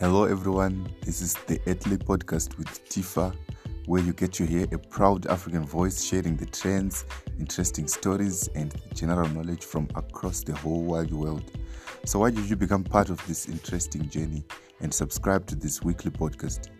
Hello, everyone. This is the Earthly Podcast with Tifa, where you get to hear a proud African voice sharing the trends, interesting stories, and general knowledge from across the whole wide world. So, why did you become part of this interesting journey and subscribe to this weekly podcast?